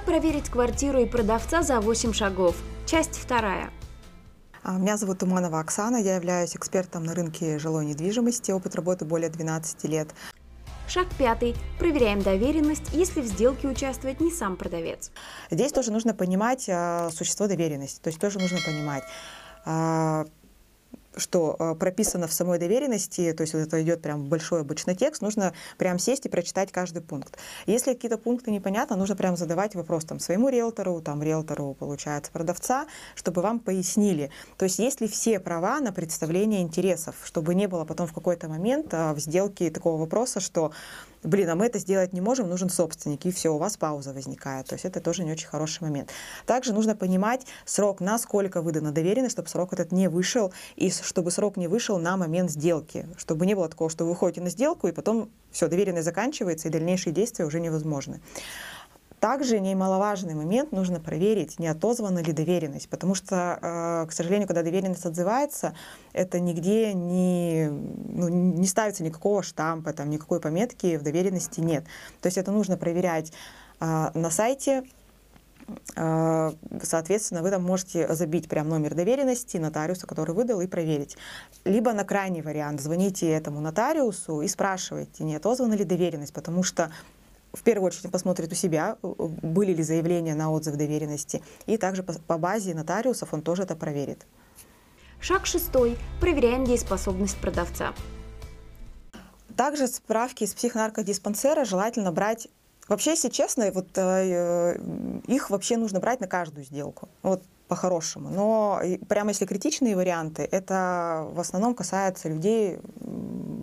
Как проверить квартиру и продавца за 8 шагов? Часть вторая. А, Меня зовут Туманова Оксана, я являюсь экспертом на рынке жилой недвижимости, опыт работы более 12 лет. Шаг пятый. Проверяем доверенность, если в сделке участвует не сам продавец. Здесь тоже нужно понимать а, существо доверенности, то есть тоже нужно понимать, а, что а, прописано в самой доверенности, то есть вот это идет прям большой обычный текст, нужно прям сесть и прочитать каждый пункт. Если какие-то пункты непонятно, нужно прям задавать вопрос там своему риэлтору, там риэлтору, получается, продавца, чтобы вам пояснили. То есть есть ли все права на представление интересов, чтобы не было потом в какой-то момент а, в сделке такого вопроса, что блин, а мы это сделать не можем, нужен собственник, и все, у вас пауза возникает. То есть это тоже не очень хороший момент. Также нужно понимать срок, на сколько выдана доверенность, чтобы срок этот не вышел, и чтобы срок не вышел на момент сделки, чтобы не было такого, что вы выходите на сделку, и потом все, доверенность заканчивается, и дальнейшие действия уже невозможны. Также немаловажный момент, нужно проверить, не отозвана ли доверенность, потому что, э, к сожалению, когда доверенность отзывается, это нигде не, ну, не ставится никакого штампа, там, никакой пометки в доверенности нет. То есть это нужно проверять э, на сайте, э, Соответственно, вы там можете забить прям номер доверенности нотариуса, который выдал, и проверить. Либо на крайний вариант звоните этому нотариусу и спрашивайте, не отозвана ли доверенность, потому что в первую очередь посмотрит у себя, э, были ли заявления на отзыв доверенности, и также по базе нотариусов он тоже это проверит. Шаг шестой. Проверяем дееспособность продавца. Также справки из психонаркодиспансера желательно брать Вообще, если честно, вот э, их вообще нужно брать на каждую сделку. Вот по-хорошему. Но прямо если критичные варианты, это в основном касается людей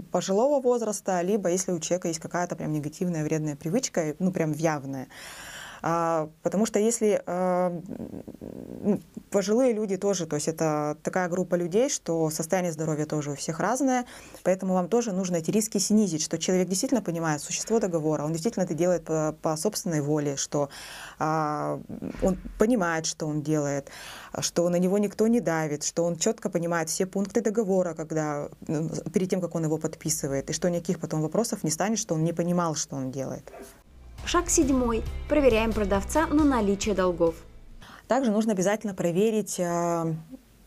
пожилого возраста, либо если у человека есть какая-то прям негативная вредная привычка, ну прям явная. А, потому что если а, пожилые люди тоже, то есть это такая группа людей, что состояние здоровья тоже у всех разное, поэтому вам тоже нужно эти риски снизить, что человек действительно понимает существо договора, он действительно это делает по, по собственной воле, что а, он понимает, что он делает, что на него никто не давит, что он четко понимает все пункты договора, когда ну, перед тем, как он его подписывает, и что никаких потом вопросов не станет, что он не понимал, что он делает. Шаг седьмой. Проверяем продавца на наличие долгов. Также нужно обязательно проверить, э,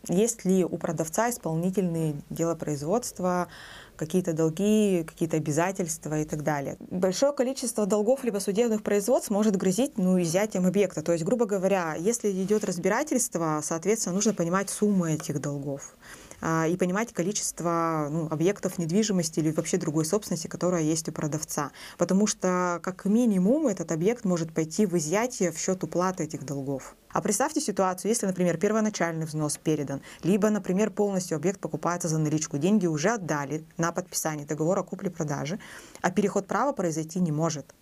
есть ли у продавца исполнительные дела производства, какие-то долги, какие-то обязательства и так далее. Большое количество долгов либо судебных производств может грозить ну, изъятием объекта. То есть, грубо говоря, если идет разбирательство, соответственно, нужно понимать сумму этих долгов. А, и понимать количество ну, объектов недвижимости или вообще другой собственности, которая есть у продавца. Потому что как минимум этот объект может пойти в изъятие в счет уплаты этих долгов. А представьте ситуацию, если, например, первоначальный взнос передан, либо, например, полностью объект покупается за наличку, деньги уже отдали на подписание договора купли-продажи, а переход права произойти не может.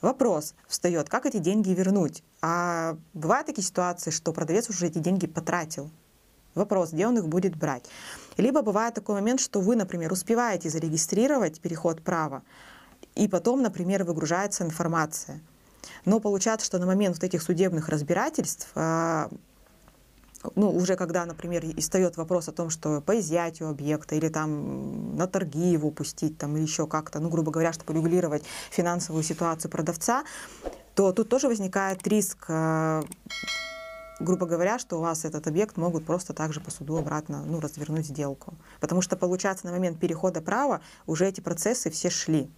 Вопрос встает, как эти деньги вернуть? А бывают такие ситуации, что продавец уже эти деньги потратил, Вопрос, где он их будет брать. Либо бывает такой момент, что вы, например, успеваете зарегистрировать переход права, и потом, например, выгружается информация. Но получается, что на момент вот этих судебных разбирательств а, ну, уже когда, например, и встает вопрос о том, что по изъятию объекта или там на торги его пустить, там, или еще как-то, ну, грубо говоря, чтобы регулировать финансовую ситуацию продавца, то тут тоже возникает риск а, грубо говоря, что у вас этот объект могут просто также по суду обратно ну, развернуть сделку. Потому что, получается, на момент перехода права уже эти процессы все шли.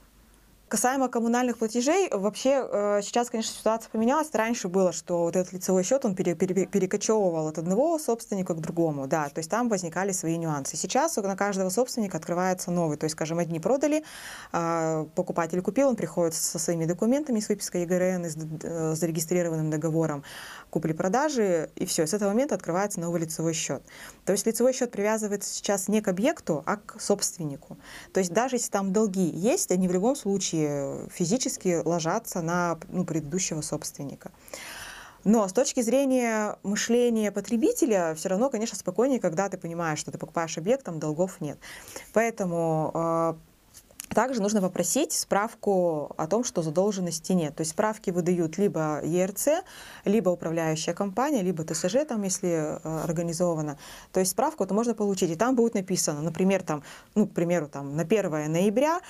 Касаемо коммунальных платежей, вообще э, сейчас, конечно, ситуация поменялась. Раньше было, что вот этот лицевой счет, он пере, пере, перекочевывал от одного собственника к другому, да, то есть там возникали свои нюансы. Сейчас на каждого собственника открывается новый, то есть, скажем, одни продали, э, покупатель купил, он приходит со своими документами, с выпиской ЕГРН, с э, зарегистрированным договором купли-продажи, и все, с этого момента открывается новый лицевой счет. То есть лицевой счет привязывается сейчас не к объекту, а к собственнику. То есть даже если там долги есть, они в любом случае физически ложатся на ну, предыдущего собственника. Но с точки зрения мышления потребителя, все равно, конечно, спокойнее, когда ты понимаешь, что ты покупаешь объект, там долгов нет. Поэтому э, также нужно попросить справку о том, что задолженности нет. То есть справки выдают либо ЕРЦ, либо управляющая компания, либо ТСЖ, там, если э, организовано. То есть справку это можно получить, и там будет написано, например, там, ну, к примеру, там, на 1 ноября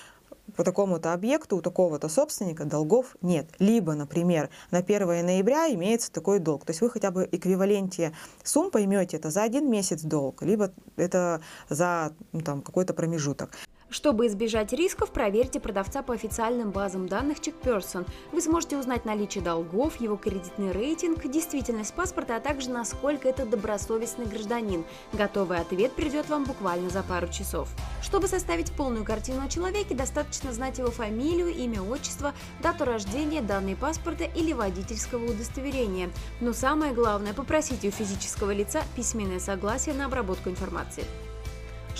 по такому-то объекту у такого-то собственника долгов нет. Либо, например, на 1 ноября имеется такой долг. То есть вы хотя бы эквиваленте сумм поймете, это за один месяц долг, либо это за ну, там, какой-то промежуток. Чтобы избежать рисков, проверьте продавца по официальным базам данных CheckPerson. Вы сможете узнать наличие долгов, его кредитный рейтинг, действительность паспорта, а также насколько это добросовестный гражданин. Готовый ответ придет вам буквально за пару часов. Чтобы составить полную картину о человеке, достаточно знать его фамилию, имя, отчество, дату рождения, данные паспорта или водительского удостоверения. Но самое главное – попросите у физического лица письменное согласие на обработку информации.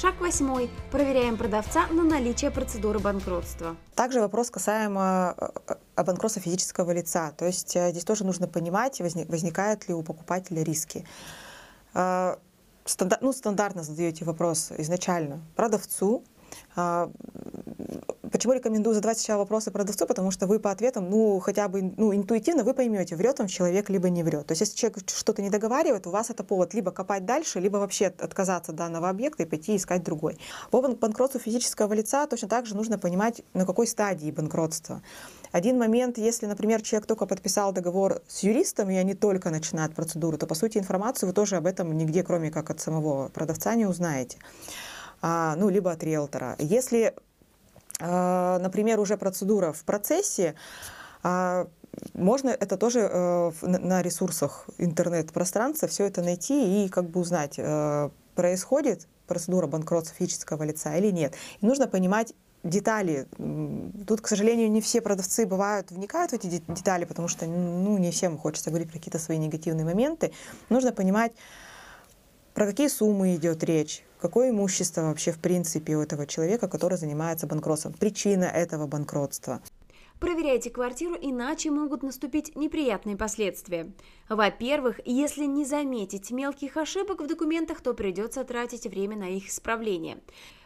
Шаг восьмой. Проверяем продавца на наличие процедуры банкротства. Также вопрос касаемо э, банкротства физического лица. То есть э, здесь тоже нужно понимать, возникают ли у покупателя риски. Э, стандарт, ну, стандартно задаете вопрос изначально продавцу, Почему рекомендую задавать сначала вопросы продавцу? Потому что вы по ответам, ну, хотя бы ну, интуитивно вы поймете, врет он человек, либо не врет. То есть, если человек что-то не договаривает, у вас это повод либо копать дальше, либо вообще отказаться от данного объекта и пойти искать другой. По банкротству физического лица точно так же нужно понимать, на какой стадии банкротства. Один момент, если, например, человек только подписал договор с юристом, и они только начинают процедуру, то, по сути, информацию вы тоже об этом нигде, кроме как от самого продавца, не узнаете. А, ну, либо от риэлтора. Если например, уже процедура в процессе, а, можно это тоже э, на ресурсах интернет-пространства все это найти и как бы узнать, э, происходит процедура банкротства физического лица или нет. И нужно понимать детали. Тут, к сожалению, не все продавцы бывают, вникают в эти детали, потому что ну, не всем хочется говорить про какие-то свои негативные моменты. Нужно понимать, про какие суммы идет речь, какое имущество вообще в принципе у этого человека, который занимается банкротством, причина этого банкротства. Проверяйте квартиру, иначе могут наступить неприятные последствия. Во-первых, если не заметить мелких ошибок в документах, то придется тратить время на их исправление.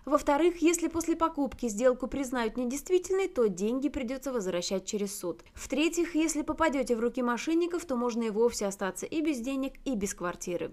Во-вторых, если после покупки сделку признают недействительной, то деньги придется возвращать через суд. В-третьих, если попадете в руки мошенников, то можно и вовсе остаться и без денег, и без квартиры.